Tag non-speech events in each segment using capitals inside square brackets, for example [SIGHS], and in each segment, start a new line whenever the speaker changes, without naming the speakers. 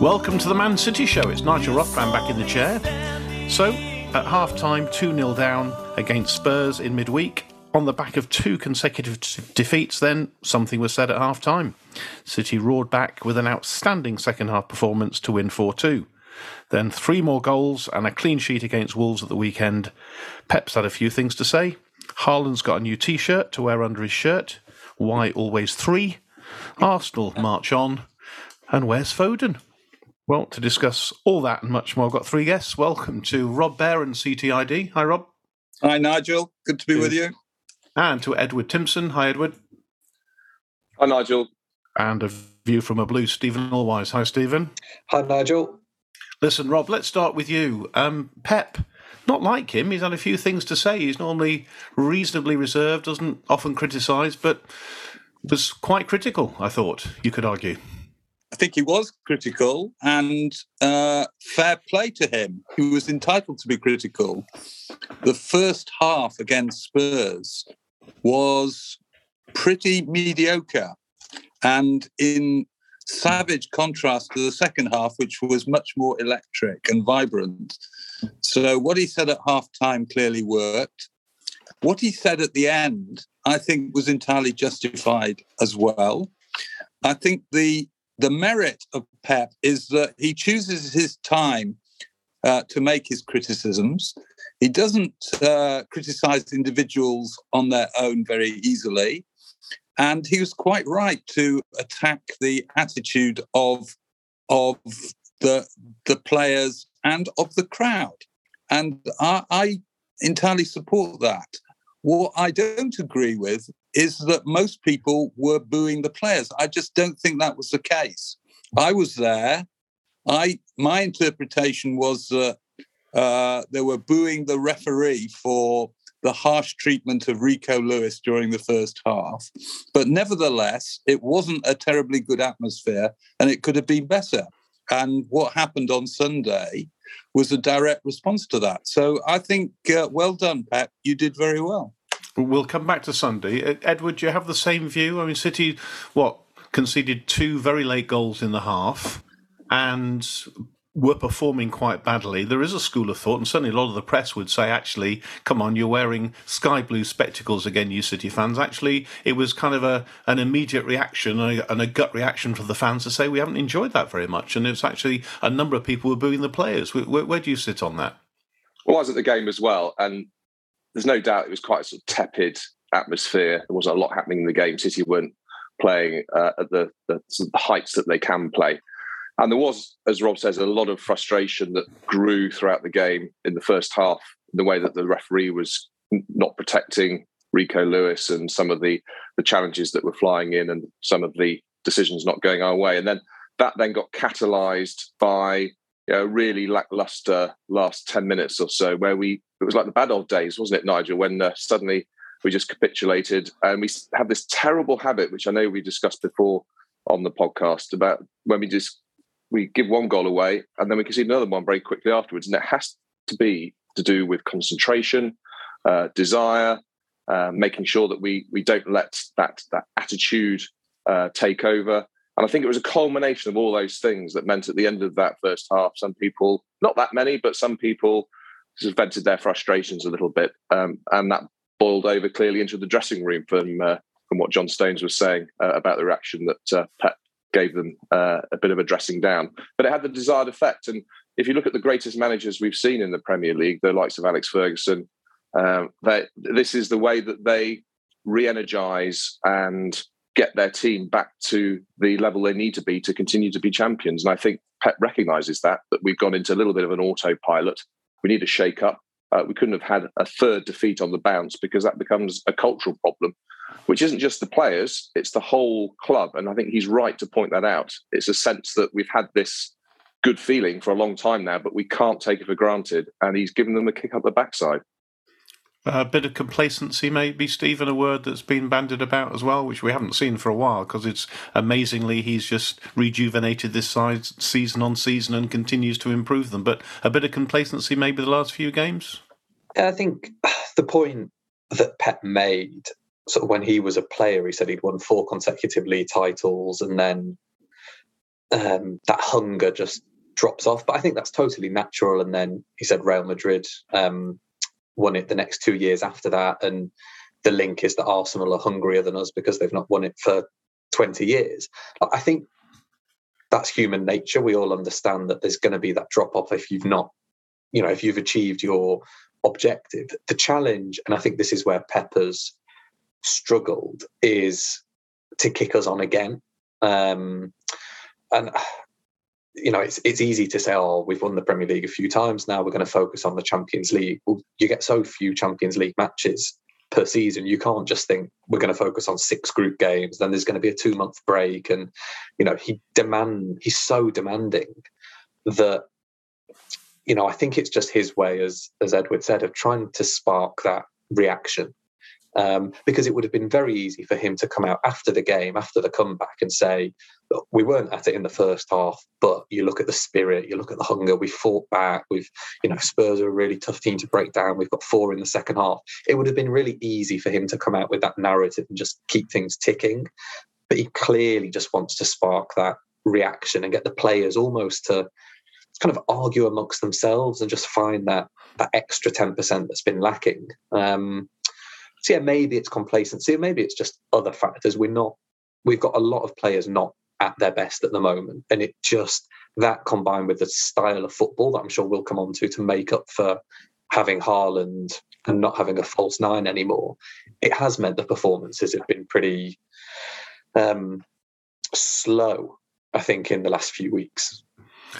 Welcome to the Man City Show. It's Nigel Rothband back in the chair. So, at half time, 2 0 down against Spurs in midweek. On the back of two consecutive t- defeats, then something was said at half time. City roared back with an outstanding second half performance to win 4 2. Then three more goals and a clean sheet against Wolves at the weekend. Pep's had a few things to say. Haaland's got a new t shirt to wear under his shirt. Why always three? Arsenal march on. And where's Foden? Well, to discuss all that and much more, I've got three guests. Welcome to Rob Behrens CTID. Hi, Rob.
Hi, Nigel. Good to be with you.
And to Edward Timpson. Hi, Edward.
Hi, Nigel.
And a view from a blue, Steven Alweis. Hi, Steven.
Hi, Nigel.
Listen, Rob, let's start with you. Um, Pep, not like him. He's had a few things to say. He's normally reasonably reserved, doesn't often criticise, but was quite critical, I thought, you could argue.
I think he was critical and uh, fair play to him. He was entitled to be critical. The first half against Spurs was pretty mediocre and in savage contrast to the second half, which was much more electric and vibrant. So, what he said at half time clearly worked. What he said at the end, I think, was entirely justified as well. I think the the merit of Pep is that he chooses his time uh, to make his criticisms. He doesn't uh, criticize individuals on their own very easily. And he was quite right to attack the attitude of, of the, the players and of the crowd. And I, I entirely support that. What I don't agree with is that most people were booing the players. I just don't think that was the case. I was there. I my interpretation was that uh, they were booing the referee for the harsh treatment of Rico Lewis during the first half. But nevertheless, it wasn't a terribly good atmosphere, and it could have been better. And what happened on Sunday was a direct response to that. So I think, uh, well done, Pep. You did very well.
We'll come back to Sunday. Edward, do you have the same view? I mean, City, what, conceded two very late goals in the half and were performing quite badly. There is a school of thought, and certainly a lot of the press would say, actually, come on, you're wearing sky blue spectacles again, you City fans. Actually, it was kind of a an immediate reaction and a gut reaction from the fans to say we haven't enjoyed that very much. And it's actually a number of people were booing the players. Where, where, where do you sit on that?
Well, I was at the game as well, and there's no doubt it was quite a sort of tepid atmosphere. There wasn't a lot happening in the game. City weren't playing uh, at the, the, sort of heights that they can play. And there was, as Rob says, a lot of frustration that grew throughout the game in the first half, the way that the referee was not protecting Rico Lewis and some of the, the challenges that were flying in and some of the decisions not going our way. And then that then got catalyzed by you know, really lackluster last 10 minutes or so, where we, it was like the bad old days, wasn't it, Nigel, when uh, suddenly we just capitulated, and we have this terrible habit, which I know we discussed before on the podcast about when we just we give one goal away and then we can see another one very quickly afterwards, and it has to be to do with concentration, uh, desire, uh, making sure that we we don't let that that attitude uh, take over. And I think it was a culmination of all those things that meant at the end of that first half, some people, not that many, but some people vented their frustrations a little bit, um, and that boiled over clearly into the dressing room from uh, from what John Stones was saying uh, about the reaction that uh, Pep gave them uh, a bit of a dressing down. But it had the desired effect. And if you look at the greatest managers we've seen in the Premier League, the likes of Alex Ferguson, um, they, this is the way that they re-energize and get their team back to the level they need to be to continue to be champions. And I think Pep recognises that that we've gone into a little bit of an autopilot. We need a shake up. Uh, we couldn't have had a third defeat on the bounce because that becomes a cultural problem, which isn't just the players, it's the whole club. And I think he's right to point that out. It's a sense that we've had this good feeling for a long time now, but we can't take it for granted. And he's given them a kick up the backside.
A bit of complacency, maybe, Steven, a word that's been bandied about as well, which we haven't seen for a while because it's amazingly he's just rejuvenated this side season on season and continues to improve them. But a bit of complacency, maybe the last few games?
I think [SIGHS] the point that Pep made, sort of when he was a player, he said he'd won four consecutive league titles and then um, that hunger just drops off. But I think that's totally natural. And then he said Real Madrid. Um, won it the next two years after that. And the link is that Arsenal are hungrier than us because they've not won it for 20 years. I think that's human nature. We all understand that there's going to be that drop off if you've not, you know, if you've achieved your objective. The challenge, and I think this is where Pep's struggled, is to kick us on again. Um, and you know, it's it's easy to say, oh, we've won the Premier League a few times now. We're going to focus on the Champions League. Well, you get so few Champions League matches per season. You can't just think we're going to focus on six group games. Then there's going to be a two month break, and you know, he demand he's so demanding that you know, I think it's just his way, as as Edward said, of trying to spark that reaction um, because it would have been very easy for him to come out after the game, after the comeback, and say, Look, we weren't at it in the first half, but you look at the spirit, you look at the hunger, we fought back. We've, you know, Spurs are a really tough team to break down. We've got four in the second half. It would have been really easy for him to come out with that narrative and just keep things ticking. But he clearly just wants to spark that reaction and get the players almost to kind of argue amongst themselves and just find that that extra 10% that's been lacking. Um, so yeah, maybe it's complacency, or maybe it's just other factors. We're not. We've got a lot of players not at their best at the moment, and it just that combined with the style of football that I'm sure we'll come on to to make up for having Haaland and not having a false nine anymore, it has meant the performances have been pretty um, slow. I think in the last few weeks.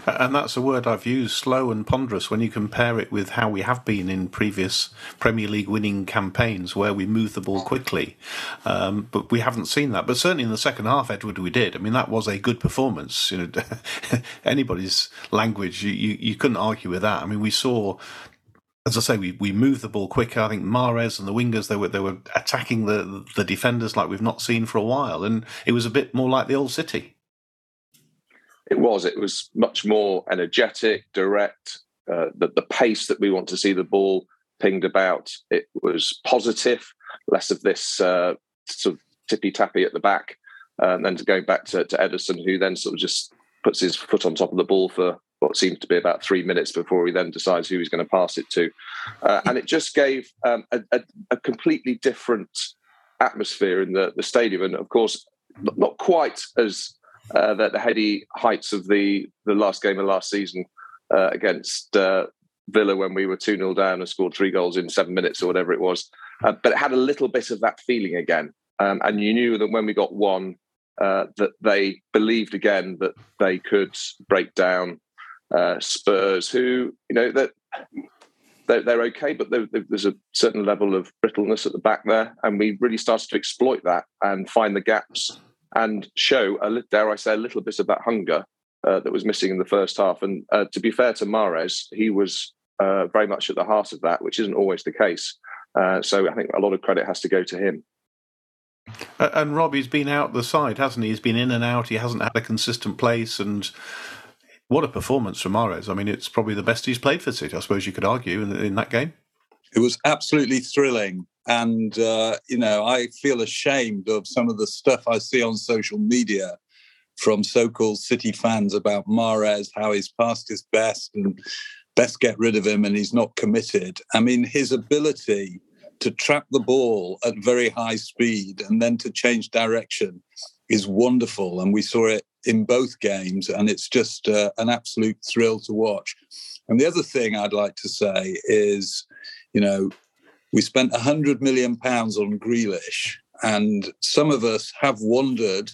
And that's a word I've used, slow and ponderous, when you compare it with how we have been in previous Premier League winning campaigns where we move the ball quickly. Um, but we haven't seen that. But certainly in the second half, Edward, we did. I mean, that was a good performance. You know, [LAUGHS] anybody's language, you, you, you couldn't argue with that. I mean, we saw as I say, we, we moved the ball quicker. I think Mahrez and the wingers they were they were attacking the the defenders like we've not seen for a while, and it was a bit more like the old City.
It was. It was much more energetic, direct. Uh, the, the pace that we want to see the ball pinged about. It was positive, less of this uh, sort of tippy tappy at the back, uh, and then going back to, to Ederson, who then sort of just puts his foot on top of the ball for what seems to be about three minutes before he then decides who he's going to pass it to. Uh, and it just gave um, a, a, a, completely different atmosphere in the, the stadium. And of course, not quite as uh, the, the, heady heights of the the last game of last season uh, against uh, Villa when we were 2 0 down and scored three goals in seven minutes or whatever it was. Uh, but it had a little bit of that feeling again. Um, and you knew that when we got one, uh, that they believed again that they could break down Spurs, who, you know, that. They're okay, but there's a certain level of brittleness at the back there, and we really started to exploit that and find the gaps and show, a, dare I say, a little bit of that hunger uh, that was missing in the first half. And uh, to be fair to Mahrez, he was uh, very much at the heart of that, which isn't always the case. Uh, so I think a lot of credit has to go to him.
And Robbie's been out the side, hasn't he? He's been in and out. He hasn't had a consistent place. And what a performance from Mahrez. I mean, it's probably the best he's played for City, I suppose you could argue, in, in that game.
It was absolutely thrilling. And, uh, you know, I feel ashamed of some of the stuff I see on social media from so called City fans about Mahrez, how he's past his best and best get rid of him and he's not committed. I mean, his ability to trap the ball at very high speed and then to change direction is wonderful. And we saw it in both games, and it's just uh, an absolute thrill to watch. And the other thing I'd like to say is, you know, we spent 100 million pounds on Grealish, and some of us have wondered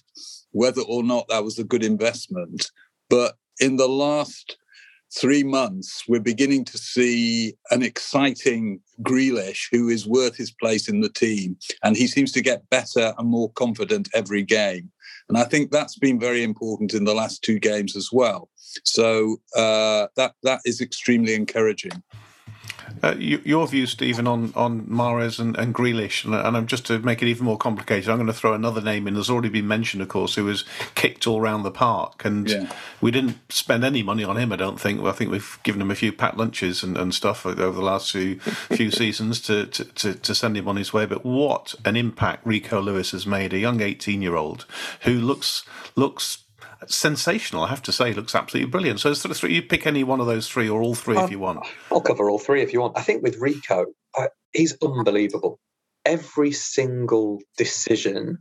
whether or not that was a good investment. But in the last three months, we're beginning to see an exciting Grealish who is worth his place in the team. And he seems to get better and more confident every game. And I think that's been very important in the last two games as well. So uh, that that is extremely encouraging.
Uh, you, your view, Steven, on on Mahrez and, and Grealish, and, and I'm just to make it even more complicated. I'm going to throw another name in. There's already been mentioned, of course, who was kicked all round the park, and yeah. we didn't spend any money on him. I don't think. I think we've given him a few pat lunches and, and stuff over the last few few [LAUGHS] seasons to, to, to, to send him on his way. But what an impact Rico Lewis has made, a young 18 year old who looks looks sensational. I have to say, looks absolutely brilliant. So, sort of three, you pick any one of those three, or all three if you want.
I'll cover all three if you want. I think with Rico, uh, he's unbelievable. Every single decision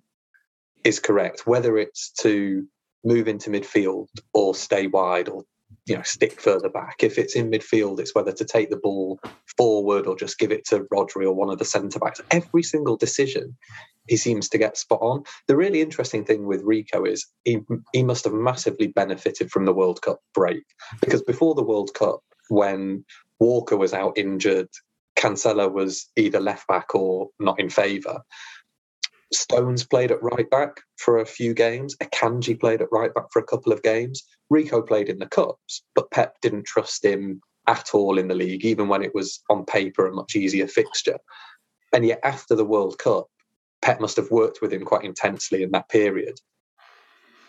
is correct, whether it's to move into midfield or stay wide or you know stick further back. If it's in midfield, it's whether to take the ball forward or just give it to Rodri or one of the centre backs. Every single decision he seems to get spot on. The really interesting thing with Rico is he he must have massively benefited from the World Cup break because before the World Cup, when Walker was out injured, Cancelo was either left back or not in favour. Stones played at right back for a few games. Akanji played at right back for a couple of games. Rico played in the cups, but Pep didn't trust him at all in the league, even when it was on paper a much easier fixture. And yet, after the World Cup, Pep must have worked with him quite intensely in that period.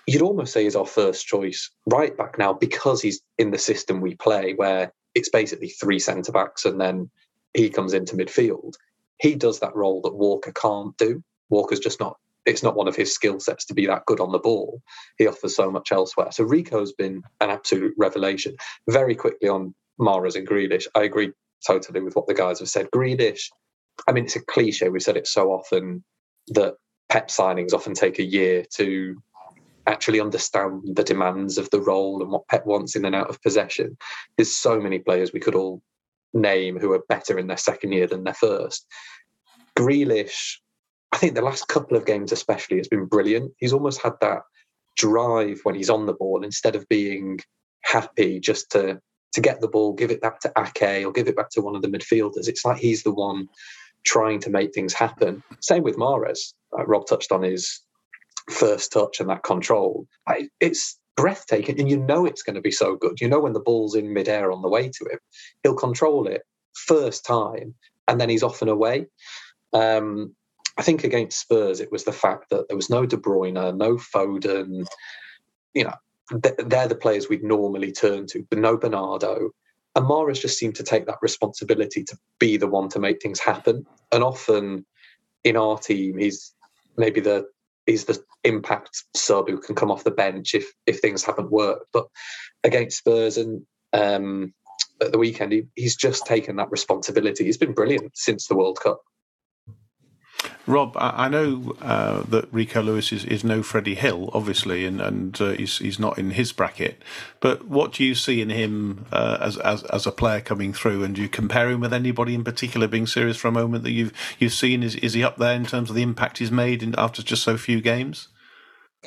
You'd almost say he's our first choice right back now because he's in the system we play, where it's basically three centre backs and then he comes into midfield. He does that role that Walker can't do. Walker's just not, it's not one of his skill sets to be that good on the ball. He offers so much elsewhere. So Rico's been an absolute revelation. Very quickly on Mahrez and Grealish, I agree totally with what the guys have said. Grealish, I mean, it's a cliche. We've said it so often that Pep signings often take a year to actually understand the demands of the role and what Pep wants in and out of possession. There's so many players we could all name who are better in their second year than their first. Grealish, I think the last couple of games especially has been brilliant. He's almost had that drive when he's on the ball instead of being happy just to to get the ball, give it back to Ake or give it back to one of the midfielders. It's like he's the one trying to make things happen. Same with Mahrez. Uh, Rob touched on his first touch and that control. I, it's breathtaking, and you know it's going to be so good. You know when the ball's in midair on the way to him, he'll control it first time, and then he's off and away. Um, I think against Spurs, it was the fact that there was no De Bruyne, no Foden. You know, they're the players we'd normally turn to, but no Bernardo. And Mahrez just seemed to take that responsibility to be the one to make things happen. And often in our team, he's maybe the he's the impact sub who can come off the bench if if things haven't worked. But against Spurs and um, at the weekend, he, he's just taken that responsibility. He's been brilliant since the World Cup.
Rob, I know uh, that Rico Lewis is, is no Freddie Hill, obviously, and, and uh, he's, he's not in his bracket. But what do you see in him uh, as, as as a player coming through? And do you compare him with anybody in particular? Being serious for a moment, that you've you've seen is is he up there in terms of the impact he's made in, after just so few games?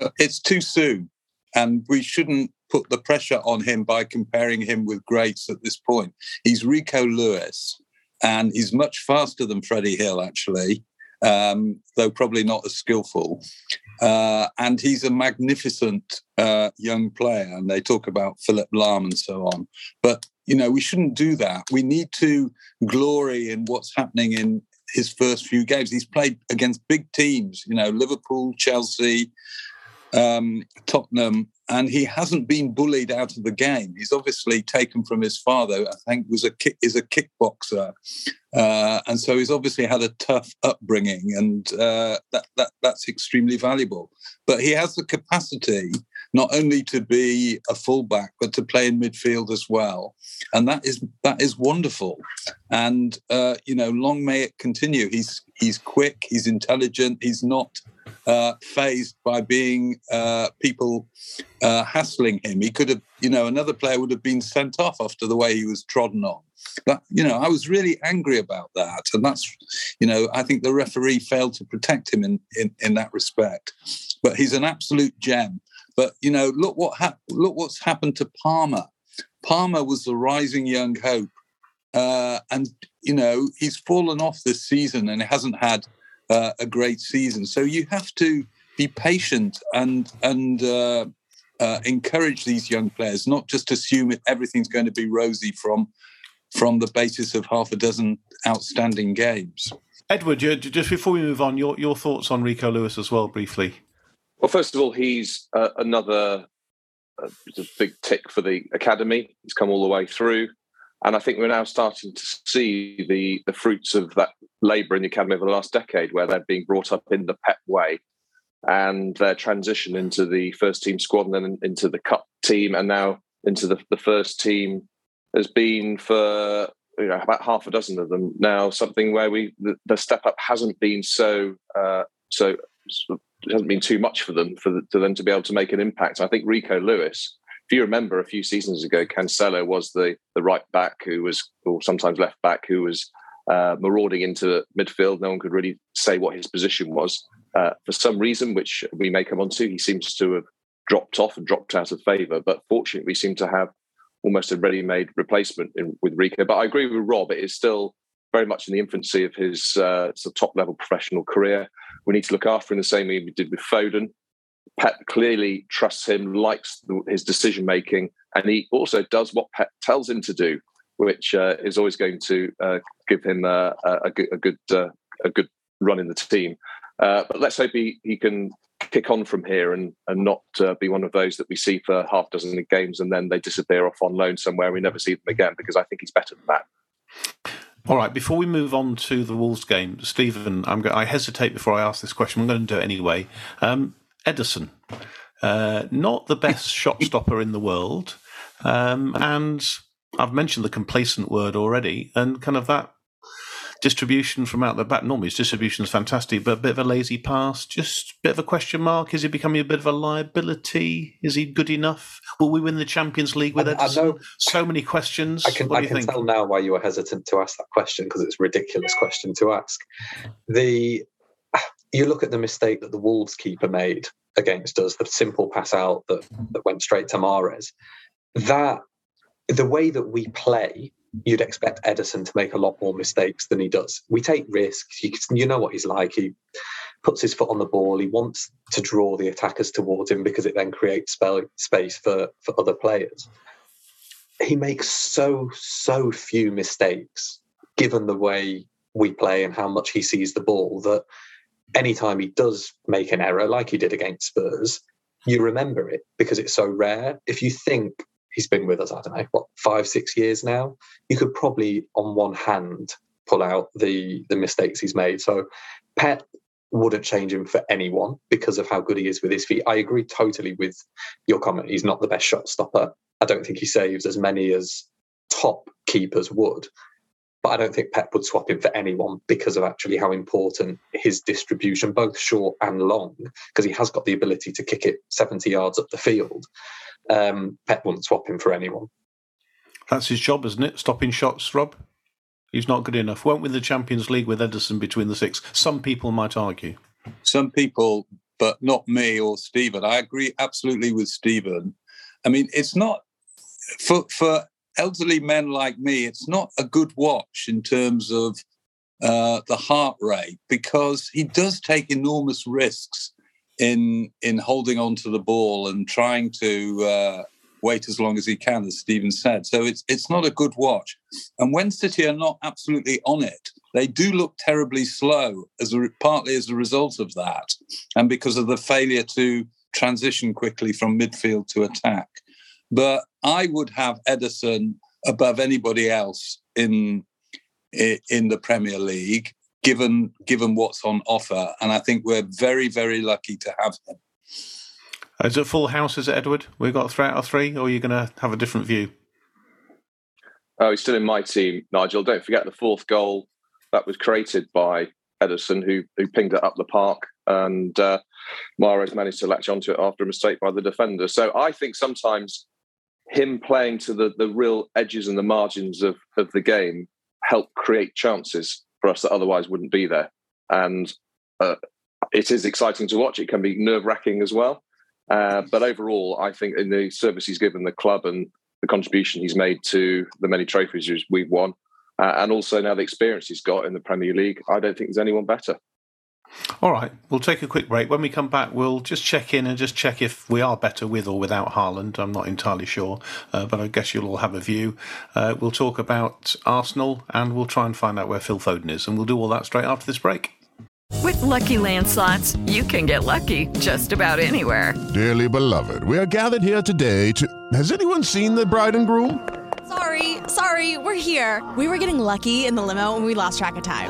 Uh, it's too soon, and we shouldn't put the pressure on him by comparing him with greats at this point. He's Rico Lewis, and he's much faster than Freddie Hill, actually um, though probably not as skillful. Uh, and he's a magnificent uh, young player. And they talk about Philipp Lahm and so on. But, you know, we shouldn't do that. We need to glory in what's happening in, his first few games. He's played against big teams, you know, Liverpool, Chelsea, um, Tottenham, and he hasn't been bullied out of the game. He's obviously taken from his father. I think was a is a kickboxer, uh, and so he's obviously had a tough upbringing, and uh, that that that's extremely valuable. But he has the capacity not only to be a fullback but to play in midfield as well, and that is that is wonderful. And uh, you know, long may it continue. He's he's quick, he's intelligent, he's not uh, phased by being uh, people uh, hassling him. He could have, you know, another player would have been sent off after the way he was trodden on. But, you know, I was really angry about that. And that's, you know, I think the referee failed to protect him in, in, in that respect. But he's an absolute gem. But, you know, look what hap- look what's happened to Palmer. Palmer was the rising young hope. Uh, and, you know, he's fallen off this season and hasn't had uh, a great season. So you have to be patient and and uh, uh, encourage these young players, not just assume that everything's going to be rosy from from the basis of half a dozen outstanding games.
Edward, just before we move on, your your thoughts on Rico Lewis as well, briefly.
Well, first of all, he's uh, another uh, big tick for the academy. He's come all the way through. And I think we're now starting to see the, the fruits of that labour in the academy over the last decade, where they're being brought up in the Pep way and their transition into the first team squad and then into the cup team and now into the, the first team has been for you know about half a dozen of them now something where we the, the step up hasn't been so uh, so it hasn't been too much for them for, the, for them to be able to make an impact. I think Rico Lewis if you remember a few seasons ago, Cancelo was the the right back who was, or sometimes left back, who was uh, marauding into midfield. No one could really say what his position was. Uh, for some reason, which we may come on to, he seems to have dropped off and dropped out of favour. But fortunately, we seem to have almost a ready-made replacement in, with Rico. But I agree with Rob; it is still very much in the infancy of his uh, sort of top-level professional career. We need to look after him the same way we did with Foden. Pep clearly trusts him, likes his decision making, and he also does what Pep tells him to do, which uh, is always going to uh, give him a, a, good a good, uh, a good run in the team. Uh, but let's hope he, he can kick on from here and and not uh, be one of those that we see for half a dozen games and then they disappear off on loan somewhere and we never see them again because I think he's better than that.
All right, before we move on to the Wolves game, Steven, I'm go- I hesitate before I ask this question. I'm going to do it anyway. Um, Ederson. Uh, not the best [LAUGHS] shot stopper in the world. Um, and I've mentioned the complacent word already, and kind of that distribution from out the back. Normally, his distribution is fantastic, but a bit of a lazy pass, just a bit of a question mark. Is he becoming a bit of a liability? Is he good enough? Will we win the Champions League with Ederson? I know, so many questions.
I can, I can tell now why you were hesitant to ask that question because it's a ridiculous question to ask. The you look at the mistake that the Wolves keeper made against us, the simple pass out that, that went straight to Mahrez, That the way that we play, you'd expect Ederson to make a lot more mistakes than he does. We take risks. You, you know what he's like. He puts his foot on the ball. He wants to draw the attackers towards him because it then creates space for, for other players. He makes so, so few mistakes given the way we play and how much he sees the ball that anytime he does make an error, like he did against Spurs, you remember it because it's so rare. If you think he's been with us, I don't know, what, five, six years now, you could probably on one hand pull out the the mistakes he's made. So Pep wouldn't change him for anyone because of how good he is with his feet. I agree totally with your comment. He's not the best shot stopper. I don't think he saves as many as top keepers would. But I don't think Pep would swap him for anyone because of actually how important his distribution, both short and long, because he has got the ability to kick it 70 yards up the field. Um, Pep wouldn't swap him for anyone.
That's his job, isn't it? Stopping shots, Rob? He's not good enough. Won't win the Champions League with Ederson between the six. Some people might argue.
Some people, but not me or Steven. I agree absolutely with Steven. I mean, it's not for for elderly men like me, it's not a good watch in terms of uh, the heart rate because he does take enormous risks in in holding on to the ball and trying to uh, wait as long as he can, as Steven said. So it's it's not a good watch. And when City are not absolutely on it, they do look terribly slow, as a, partly as a result of that, and because of the failure to transition quickly from midfield to attack. But I would have Ederson above anybody else in in the Premier League, given given what's on offer, and I think we're very very lucky to have him.
Is it full house? Is it Edward? We've got three out of three, or are you going to have a different view?
Oh, he's still in my team, Nigel. Don't forget the fourth goal that was created by Ederson, who who pinged it up the park, and uh, Mahrez managed to latch onto it after a mistake by the defender. So I think sometimes him playing to the the real edges and the margins of of the game help create chances for us that otherwise wouldn't be there, and uh, it is exciting to watch. It can be nerve wracking as well. Uh, but overall, I think in the service he's given the club and the contribution he's made to the many trophies we've won, uh, and also now the experience he's got in the Premier League, I don't think there's anyone better.
All right, we'll take a quick break. When we come back, we'll just check in and just check if we are better with or without Haaland. I'm not entirely sure, uh, but I guess you'll all have a view. Uh, we'll talk about Arsenal and we'll try and find out where Phil Foden is, and we'll do all that straight after this break.
With lucky landslots, you can get lucky just about anywhere.
Dearly beloved, we are gathered here today to. Has anyone seen the bride and groom?
Sorry, sorry, we're here. We were getting lucky in the limo and we lost track of time.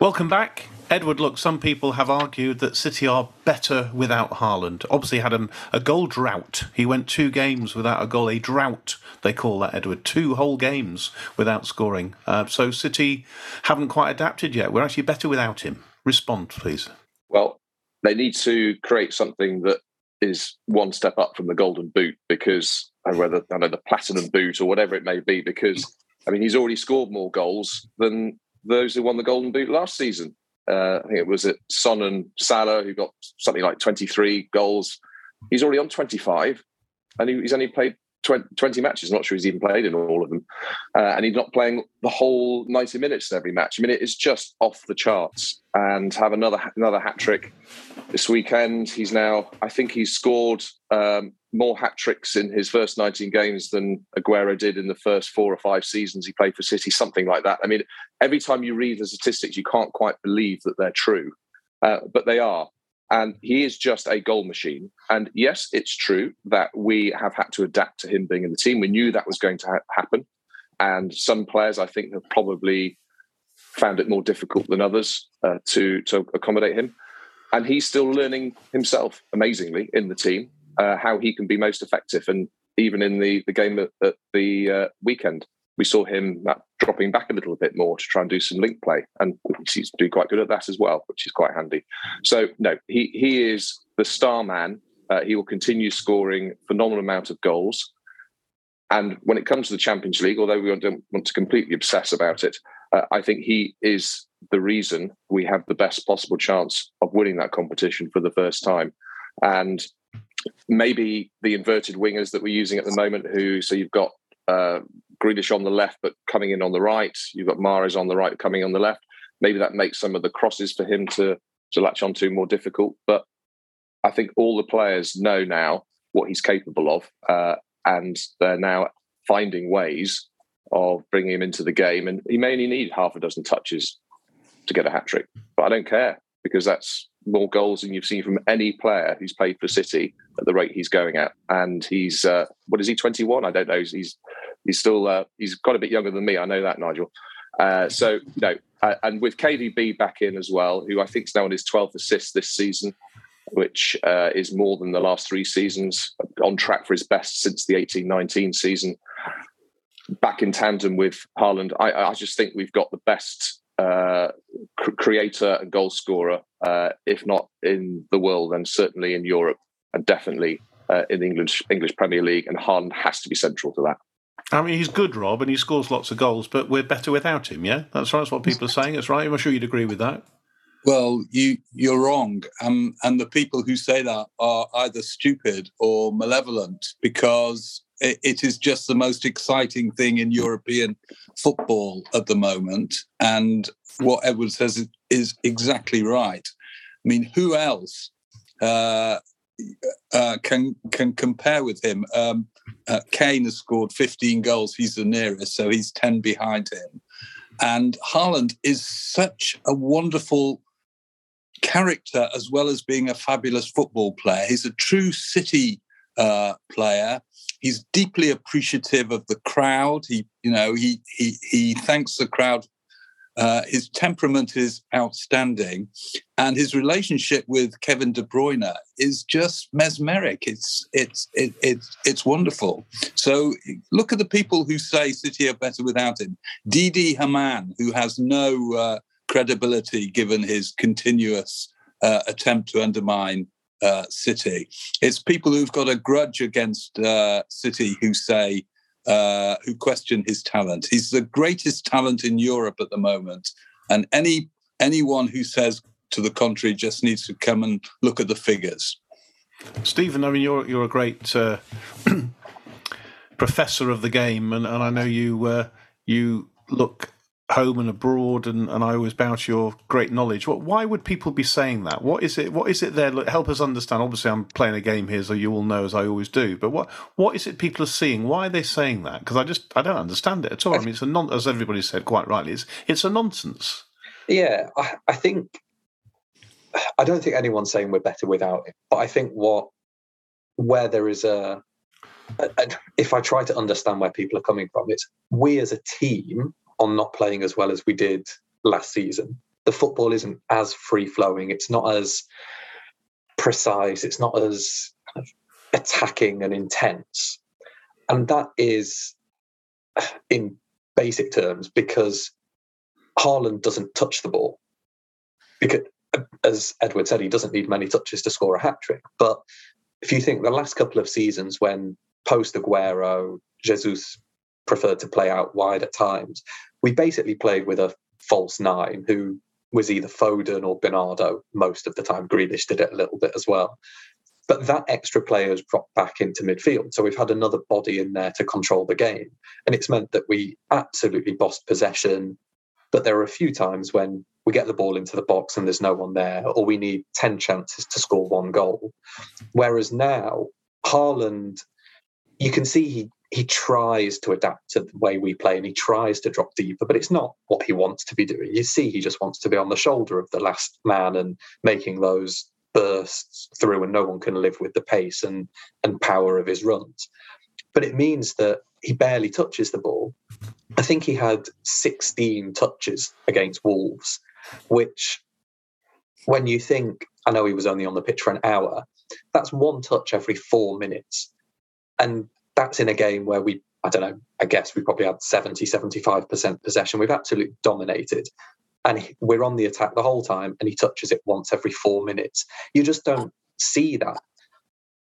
Welcome back. Edward, look, some people have argued that City are better without Haaland. Obviously, had an, a goal drought. He went two games without a goal. A drought, they call that, Edward. Two whole games without scoring. Uh, so City haven't quite adapted yet. We're actually better without him. Respond, please.
Well, they need to create something that is one step up from the golden boot because, whether I know the platinum boot or whatever it may be, because I mean he's already scored more goals than those who won the Golden Boot last season. Uh, I think it was at Son and Salah who got something like 23 goals. He's already on 25, and he's only played 20 matches. I'm not sure he's even played in all of them. Uh, and he's not playing the whole 90 minutes in every match. I mean, it is just off the charts. And have another another hat trick this weekend. He's now, I think he's scored um, more hat tricks in his first 19 games than Aguero did in the first four or five seasons he played for City, something like that. I mean, every time you read the statistics, you can't quite believe that they're true, uh, but they are. And he is just a goal machine. And yes, it's true that we have had to adapt to him being in the team. We knew that was going to ha- happen. And some players, I think, have probably found it more difficult than others uh, to, to accommodate him. And he's still learning himself amazingly in the team uh, how he can be most effective. And even in the, the game at, at the uh, weekend, we saw him uh, dropping back a little bit more to try and do some link play, and he's doing quite good at that as well, which is quite handy. So no, he he is the star man. Uh, he will continue scoring phenomenal amount of goals. And when it comes to the Champions League, although we don't want to completely obsess about it, uh, I think he is the reason we have the best possible chance of winning that competition for the first time. And maybe the inverted wingers that we're using at the moment, who so you've got uh, Grealish on the left, but coming in on the right. You've got Mahrez on the right, coming on the left. Maybe that makes some of the crosses for him to to latch onto more difficult. But I think all the players know now what he's capable of, uh, and they're now finding ways of bringing him into the game. And he may only need half a dozen touches to get a hat trick, but I don't care because that's more goals than you've seen from any player who's played for City at the rate he's going at. And he's uh, what is he? Twenty one? I don't know. He's He's still uh, he's got a bit younger than me. I know that, Nigel. Uh, so uh, and with KDB back in as well, who I think is now on his 12th assist this season, which uh, is more than the last three seasons, on track for his best since the 18-19 season. Back in tandem with Haaland, I, I just think we've got the best uh, cr- creator and goal scorer, uh, if not in the world, then certainly in Europe, and definitely uh, in the English English Premier League. And Haaland has to be central to that.
I mean, he's good, Rob, and he scores lots of goals, but we're better without him. Yeah, that's right. That's what people are saying. That's right. I'm sure you'd agree with that.
Well, you you're wrong, um, and the people who say that are either stupid or malevolent because it, is just the most exciting thing in European football at the moment. And what Edward says is, is exactly right. I mean, who else uh, uh, can can compare with him? Um, uh, Kane has scored 15 goals. He's the nearest, so he's 10 behind him. And Haaland is such a wonderful character as well as being a fabulous football player. He's a true City uh, player. He's deeply appreciative of the crowd. He, you know, he he he thanks the crowd. Uh, his temperament is outstanding, and his relationship with Kevin De Bruyne is just mesmeric. It's it's it, it's it's wonderful. So look at the people who say City are better without him. Didi Hamann, who has no uh, credibility given his continuous uh, attempt to undermine uh, City. It's people who've got a grudge against uh, City who say, uh, who question his talent. He's the greatest talent in Europe at the moment, and any anyone who says to the contrary just needs to come and look at the figures.
Steven, I mean, you're you're a great uh, [CLEARS THROAT] professor of the game, and, and I know you uh, you look home and abroad, and, and I always bow to your great knowledge. What, why would people be saying that? What is it? What is it there? Help us understand. Obviously, I'm playing a game here, so you all know as I always do. But what what is it people are seeing? Why are they saying that? Because I just I don't understand it at all. I mean, it's a non as everybody said quite rightly. It's it's a nonsense.
Yeah, I, I think I don't think anyone's saying we're better without it. But I think what where there is a if I try to understand where people are coming from, it's we as a team on not playing as well as we did last season. The football isn't as free flowing. It's not as precise. It's not as attacking and intense. And that is, [SIGHS] in basic terms, because Haaland doesn't touch the ball. Because, as Edward said, he doesn't need many touches to score a hat trick. But if you think the last couple of seasons, when post Aguero, Jesus preferred to play out wide at times, we basically played with a false nine who was either Foden or Bernardo most of the time. Grealish did it a little bit as well. But that extra player has dropped back into midfield. So we've had another body in there to control the game. And it's meant that we absolutely bossed possession. But there are a few times when we get the ball into the box and there's no one there, or we need 10 chances to score one goal. Whereas now, Haaland, you can see he he tries to adapt to the way we play and he tries to drop deeper, but it's not what he wants to be doing. You see, he just wants to be on the shoulder of the last man and making those bursts through, and no one can live with the pace and, and power of his runs. But it means that he barely touches the ball. I think he had 16 touches against Wolves, which, when you think, I know he was only on the pitch for an hour, that's one touch every four minutes. And that's in a game where we, I don't know, I guess we probably had 70, 75% possession. We've absolutely dominated. And we're on the attack the whole time, and he touches it once every four minutes. You just don't see that.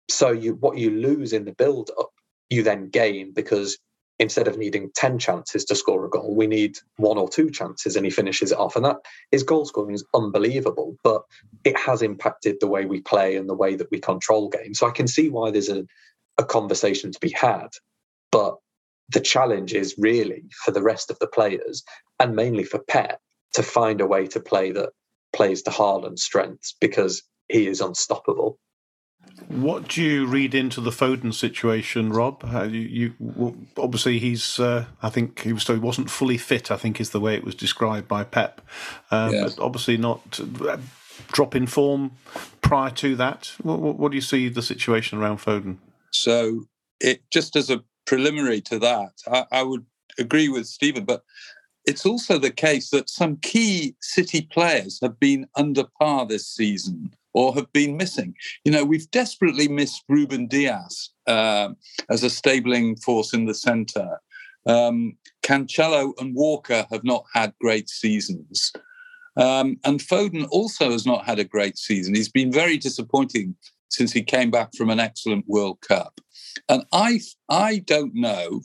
So you what you lose in the build up, you then gain because instead of needing 10 chances to score a goal, we need one or two chances and he finishes it off. And that his goal scoring is unbelievable, but it has impacted the way we play and the way that we control games. So I can see why there's a a conversation to be had. But the challenge is really for the rest of the players and mainly for Pep to find a way to play that plays to Haaland's strengths because he is unstoppable.
What do you read into the Foden situation, Rob? How you, you well, obviously he's. Uh, I think he was. He wasn't fully fit. I think is the way it was described by Pep. Um, yes. But obviously not uh, drop in form prior to that. What, what, what do you see the situation around Foden?
So, it just as a preliminary to that, I, I would agree with Steven, but it's also the case that some key City players have been under par this season or have been missing. You know, we've desperately missed Ruben Dias uh, as a stabling force in the centre. Um, Cancelo and Walker have not had great seasons. Um, and Foden also has not had a great season. He's been very disappointing since he came back from an excellent World Cup. And I, I don't know,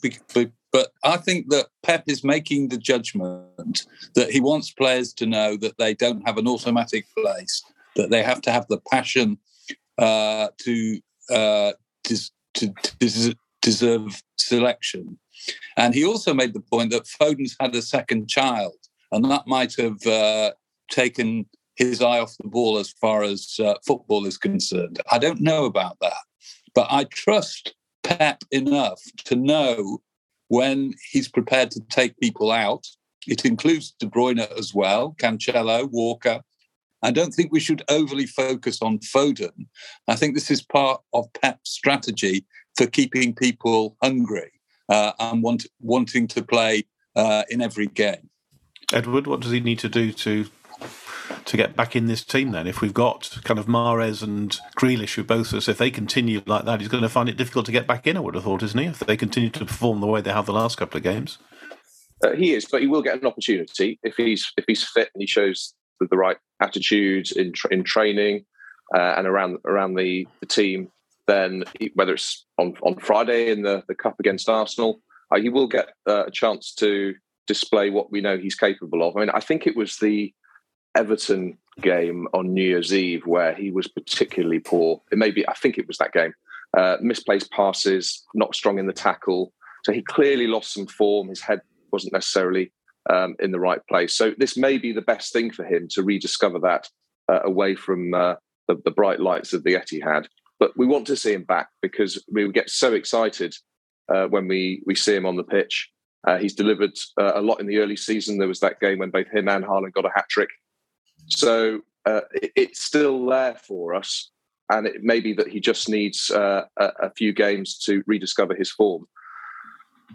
but I think that Pep is making the judgment that he wants players to know that they don't have an automatic place, that they have to have the passion uh, to, uh, to, deserve selection. And he also made the point that Foden's had a second child, and that might have uh, taken his eye off the ball as far as uh, football is concerned. I don't know about that, but I trust Pep enough to know when he's prepared to take people out. It includes De Bruyne as well, Cancelo, Walker. I don't think we should overly focus on Foden. I think this is part of Pep's strategy for keeping people hungry uh, and want, wanting to play uh, in every game.
Edward, what does he need to do to to get back in this team then? If we've got kind of Mahrez and Grealish who both us, if they continue like that, he's going to find it difficult to get back in, I would have thought, isn't he? If they continue to perform the way they have the last couple of games.
Uh, he is, but he will get an opportunity if he's if he's fit and he shows the, the right attitudes in tra- in training uh, and around around the, the team. Then he, whether it's on on Friday in the, the cup against Arsenal, uh, he will get uh, a chance to display what we know he's capable of. I mean, I think it was the Everton game on New Year's Eve where he was particularly poor. It maybe I think it was that game. Uh, misplaced passes, not strong in the tackle. So he clearly lost some form. His head wasn't necessarily um, in the right place. So this may be the best thing for him to rediscover that uh, away from uh, the, the, bright lights of the Etihad. But we want to see him back because we get so excited uh, when we we see him on the pitch. Uh, he's delivered uh, a lot in the early season. There was that game when both him and Haaland got a hat trick so uh, it, it's still there for us. And it may be that he just needs uh, a, a, few games to rediscover his form.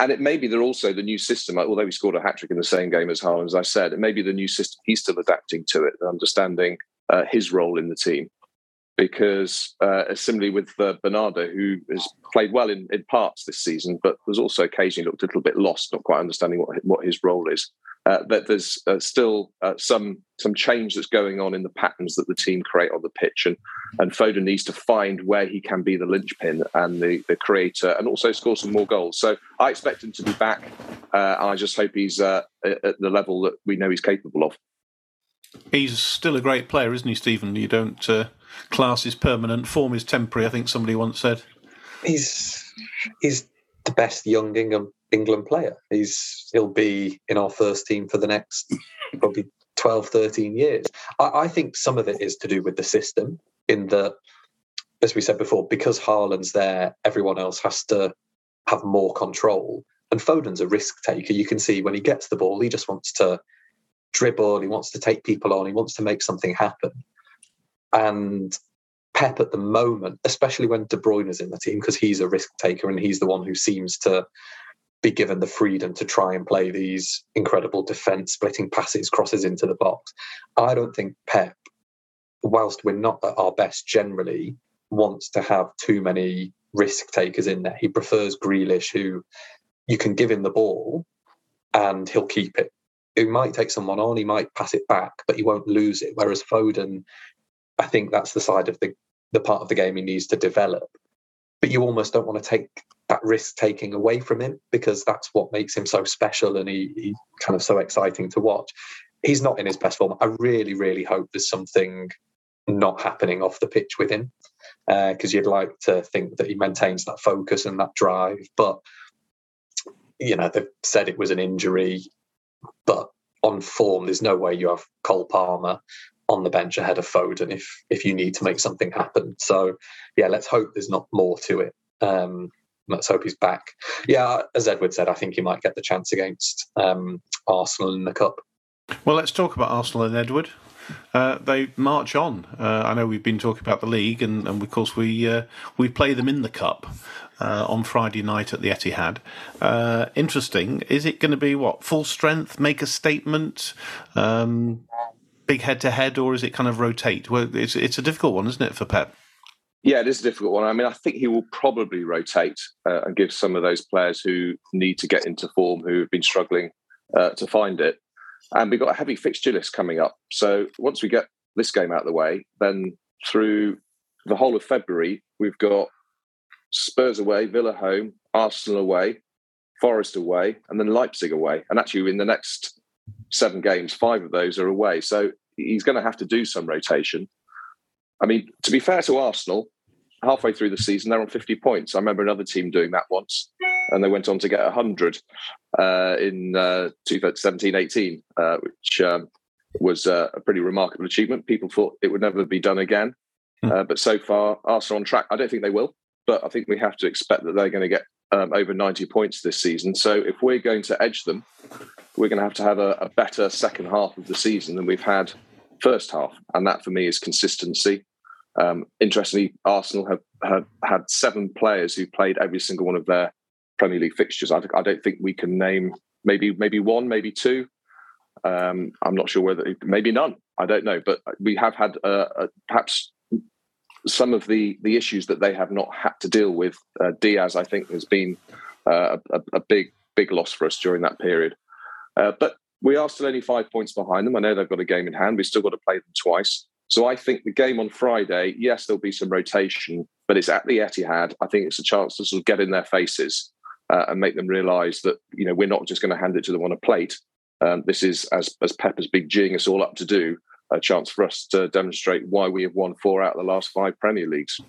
And it may be that also the new system, although he scored a hat trick in the same game as Haaland, as I said, it may be the new system, he's still adapting to it, understanding uh, his role in the team. Because uh, similarly with uh, Bernardo, who has played well in, in parts this season, but was also occasionally looked a little bit lost, not quite understanding what, what his role is uh, that there's uh, still uh, some some change that's going on in the patterns that the team create on the pitch, and and Foden needs to find where he can be the linchpin and the, the creator, and also score some more goals. So I expect him to be back. Uh, I just hope he's at the level that we know he's capable of.
He's still a great player, isn't he, Steven? You don't uh, class his permanent form is temporary. I think somebody once said.
He's he's the best young England England player. He's he'll be in our first team for the next probably 12, 13 years. I, I think some of it is to do with the system, in that, as we said before, because Haaland's there, everyone else has to have more control. And Foden's a risk taker. You can see when he gets the ball, he just wants to dribble, he wants to take people on, he wants to make something happen. And Pep at the moment, especially when De Bruyne is in the team, because he's a risk taker and he's the one who seems to be given the freedom to try and play these incredible defense splitting passes, crosses into the box. I don't think Pep, whilst we're not at our best generally, wants to have too many risk takers in there. He prefers Grealish, who you can give him the ball and he'll keep it. He might take someone on, he might pass it back, but he won't lose it. Whereas Foden, I think that's the side of the the part of the game he needs to develop. But you almost don't want to take that risk taking away from him because that's what makes him so special and he, he kind of so exciting to watch. He's not in his best form. I really, really hope there's something not happening off the pitch with him because uh, you'd like to think that he maintains that focus and that drive. But you know, they've said it was an injury, but on form, there's no way you have Cole Palmer on the bench ahead of Foden if if you need to make something happen. So yeah, let's hope there's not more to it. Um, let's hope he's back. Yeah, as Edward said, I think he might get the chance against um, Arsenal in the cup.
Well, let's talk about Arsenal and Edward. Uh, they march on. Uh, I know we've been talking about the league, and, and of course we uh, we play them in the cup uh, on Friday night at the Etihad. Uh, interesting. Is it going to be what full strength? Make a statement. Um, big head to head, or is it kind of rotate? Well, it's it's a difficult one, isn't it, for Pep?
Yeah, it is a difficult one. I mean, I think he will probably rotate uh, and give some of those players who need to get into form, who have been struggling to find it. And we've got a heavy fixture list coming up. So once we get this game out of the way, then through the whole of February, we've got Spurs away, Villa home, Arsenal away, Forest away, and then Leipzig away. And actually, in the next seven games, five of those are away. So he's going to have to do some rotation. I mean, to be fair to Arsenal, halfway through the season, they're on 50 points. I remember another team doing that once, and they went on to get 100 uh, in uh, 2017 18, uh, which um, was uh, a pretty remarkable achievement. People thought it would never be done again. Mm. but so far, Arsenal on track. I don't think they will, but I think we have to expect that they're going to get um, over 90 points this season. So if we're going to edge them, we're going to have to have a, a better second half of the season than we've had first half. And that for me is consistency. Um, interestingly, Arsenal have, have had seven players who played every single one of their Premier League fixtures. I, I don't think we can name maybe maybe one, maybe two. Um, I'm not sure whether maybe none. I don't know, but we have had uh, uh, perhaps some of the the issues that they have not had to deal with. Uh, Dias, I think, has been uh, a, a, big big loss for us during that period. Uh, but we are still only five points behind them. I know they've got a game in hand. We've still got to play them twice. So I think the game on Friday, yes, there'll be some rotation, but it's at the Etihad. I think it's a chance to sort of get in their faces uh, and make them realise that you know we're not just going to hand it to them on a plate. Um, this is, as as Pep has been geeing us all up to do, a chance for us to demonstrate why we have won four out of the last five Premier Leagues.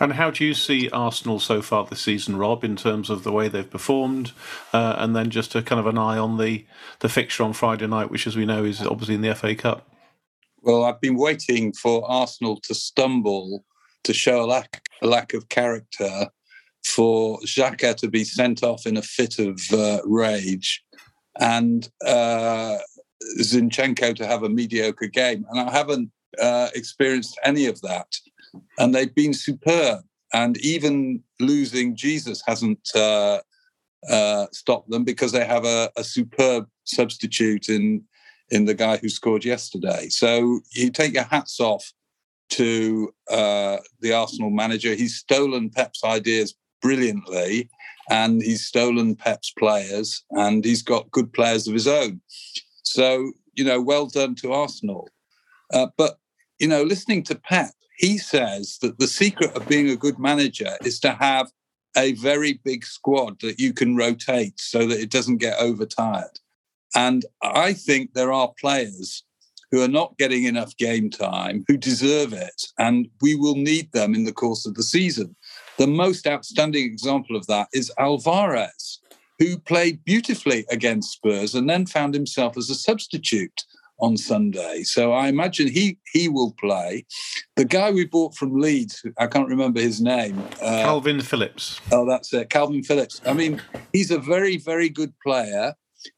And how do you see Arsenal so far this season, Rob, in terms of the way they've performed, uh, and then just a kind of an eye on the the fixture on Friday night, which, as we know, is obviously in the FA Cup.
Well, I've been waiting for Arsenal to stumble to show a lack, a lack of character, for Xhaka to be sent off in a fit of uh, rage, and uh, Zinchenko to have a mediocre game. And I haven't uh, experienced any of that. And they've been superb. And even losing Jesus hasn't uh, uh, stopped them because they have a, a superb substitute in in the guy who scored yesterday. So you take your hats off to uh, the Arsenal manager. He's stolen Pep's ideas brilliantly, and he's stolen Pep's players, and he's got good players of his own. So you know, well done to Arsenal. Uh, but you know, listening to Pep, he says that the secret of being a good manager is to have a very big squad that you can rotate so that it doesn't get overtired. And I think there are players who are not getting enough game time who deserve it. And we will need them in the course of the season. The most outstanding example of that is Alvarez, who played beautifully against Spurs and then found himself as a substitute on Sunday. So I imagine he he will play. The guy we bought from Leeds, I can't remember his name.
Uh, Kalvin Phillips.
Oh, that's it. Kalvin Phillips. I mean, he's a very, very good player.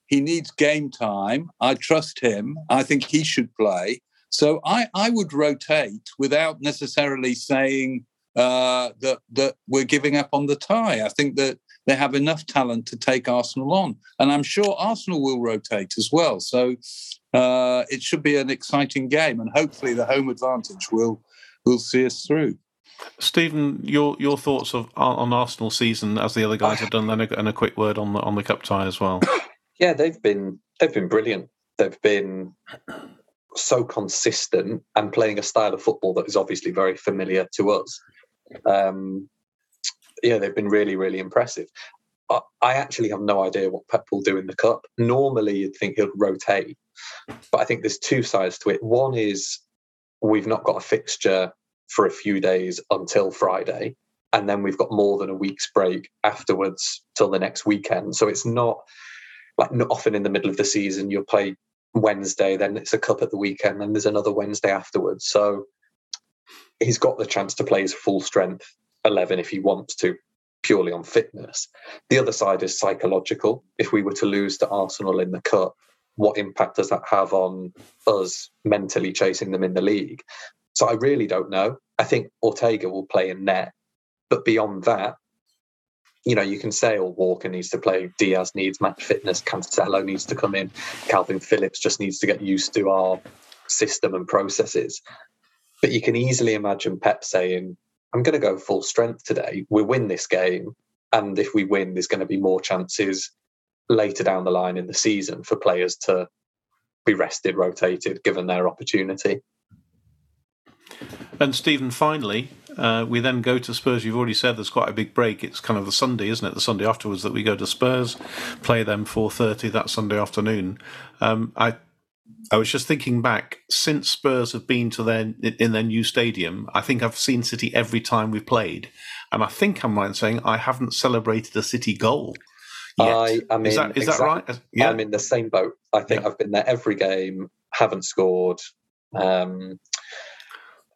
He needs game time. I trust him. I think he should play. So I, I would rotate without necessarily saying uh, that that we're giving up on the tie. I think that they have enough talent to take Arsenal on, and I'm sure Arsenal will rotate as well. So uh, it should be an exciting game, and hopefully the home advantage will will see us through.
Steven, your your thoughts of on Arsenal season as the other guys have done, and a, and a quick word on the on the cup tie as well. [COUGHS]
Yeah, they've been they've been brilliant. They've been so consistent and playing a style of football that is obviously very familiar to us. Um, yeah, they've been really, really impressive. I, I actually have no idea what Pep will do in the cup. Normally, you'd think he'll rotate, but I think there's two sides to it. One is we've not got a fixture for a few days until Friday, and then we've got more than a week's break afterwards till the next weekend. So it's not like not often in the middle of the season you'll play Wednesday, then it's a cup at the weekend, then there's another Wednesday afterwards. So he's got the chance to play his full strength 11 if he wants to, purely on fitness. The other side is psychological. If we were to lose to Arsenal in the cup, what impact does that have on us mentally chasing them in the league? So I really don't know. I think Ortega will play in net, but beyond that, you know, you can say, "Oh, Walker needs to play. Dias needs match fitness. Cancelo needs to come in. Kalvin Phillips just needs to get used to our system and processes." But you can easily imagine Pep saying, "I'm going to go full strength today. We win this game, and if we win, there's going to be more chances later down the line in the season for players to be rested, rotated, given their opportunity."
And Steven, finally, uh, we then go to Spurs. You've already said there's quite a big break. It's kind of the Sunday, isn't it? The Sunday afterwards that we go to Spurs, play them 4:30 that Sunday afternoon. Um, I I was just thinking back since Spurs have been to their in their new stadium. I think I've seen City every time we've played, and I think I'm right in saying I haven't celebrated a City goal. Yet.
I mean,
is that is that right?
Yeah. I'm in the same boat. I think yeah. I've been there every game, haven't scored. Um,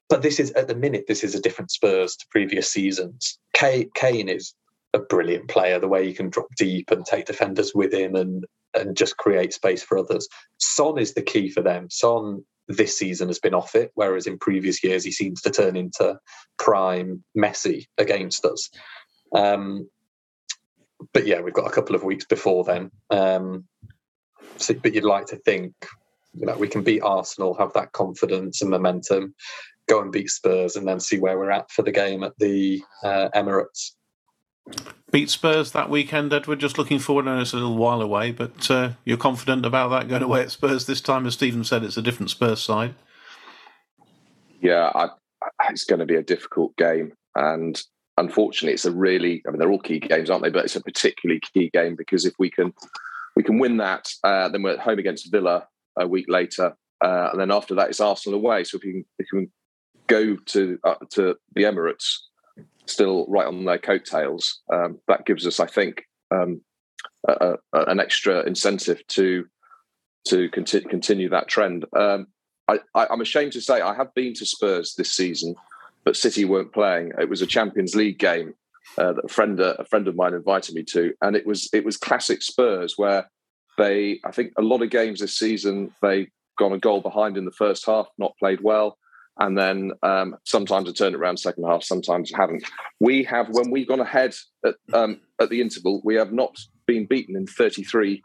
but this is at the minute, this is a different Spurs to previous seasons. Kane is a brilliant player. The way he can drop deep and take defenders with him and and just create space for others. Son is the key for them. Son this season has been off it, whereas in previous years he seems to turn into prime Messi against us. Um, but yeah, we've got a couple of weeks before then. Um, so, but you'd like to think, you know, we can beat Arsenal, have that confidence and momentum, go and beat Spurs, and then see where we're at for the game at the uh, Emirates.
Beat Spurs that weekend, Edward. Just looking forward. and it's a little while away, but uh, you're confident about that going away at Spurs this time. As Steven said, it's a different Spurs side.
Yeah, I, it's going to be a difficult game, and unfortunately, it's a really. I mean, they're all key games, aren't they? But it's a particularly key game because if we can, we can win that, uh, then we're at home against Villa a week later, uh, and then after that, it's Arsenal away. So if you can, if we can go to uh, to the Emirates still right on their coattails, um, that gives us, I think, um, a, a, an extra incentive to to conti- continue that trend. Um, I, am ashamed to say I have been to Spurs this season, but City weren't playing. It was a Champions League game uh, that a friend a friend of mine invited me to, and it was it was classic Spurs where they I think a lot of games this season they gone a goal behind in the first half, not played well and then um, sometimes I turn it around second half, sometimes I haven't. We have, when we've gone ahead at, um, at the interval, we have not been beaten in 33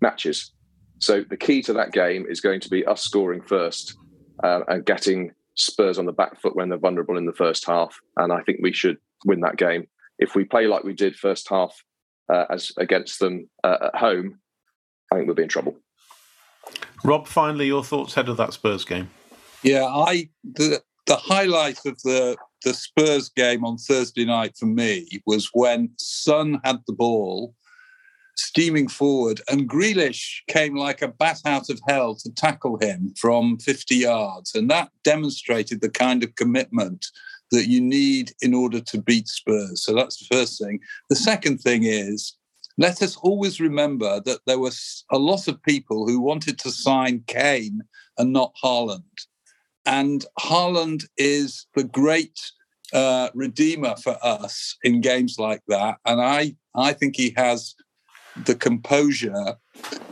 matches. So the key to that game is going to be us scoring first uh, and getting Spurs on the back foot when they're vulnerable in the first half. And I think we should win that game. If we play like we did first half uh, as against them uh, at home, I think we'll be in trouble.
Rob, finally, your thoughts ahead of that Spurs game.
Yeah, I the the highlight of the the Spurs game on Thursday night for me was when Son had the ball steaming forward and Grealish came like a bat out of hell to tackle him from 50 yards. And that demonstrated the kind of commitment that you need in order to beat Spurs. So that's the first thing. The second thing is let us always remember that there was a lot of people who wanted to sign Kane and not Haaland. And Haaland is the great uh, redeemer for us in games like that. And I, I think he has the composure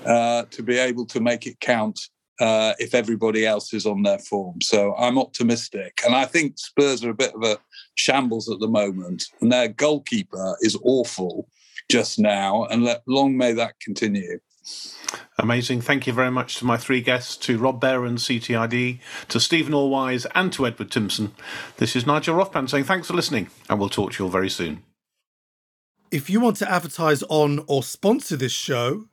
uh, to be able to make it count uh, if everybody else is on their form. So I'm optimistic. And I think Spurs are a bit of a shambles at the moment. And their goalkeeper is awful just now. And let, long may that continue.
Amazing. Thank you very much to my three guests, to Rob Behrens, CTID, to Steven Alweis, and to Edward Timpson. This is Nigel Rothband saying thanks for listening, and we'll talk to you all very soon.
If you want to advertise on or sponsor this show,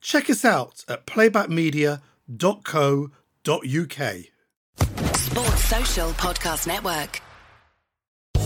check us out at playbackmedia.co.uk.
Sports Social Podcast Network.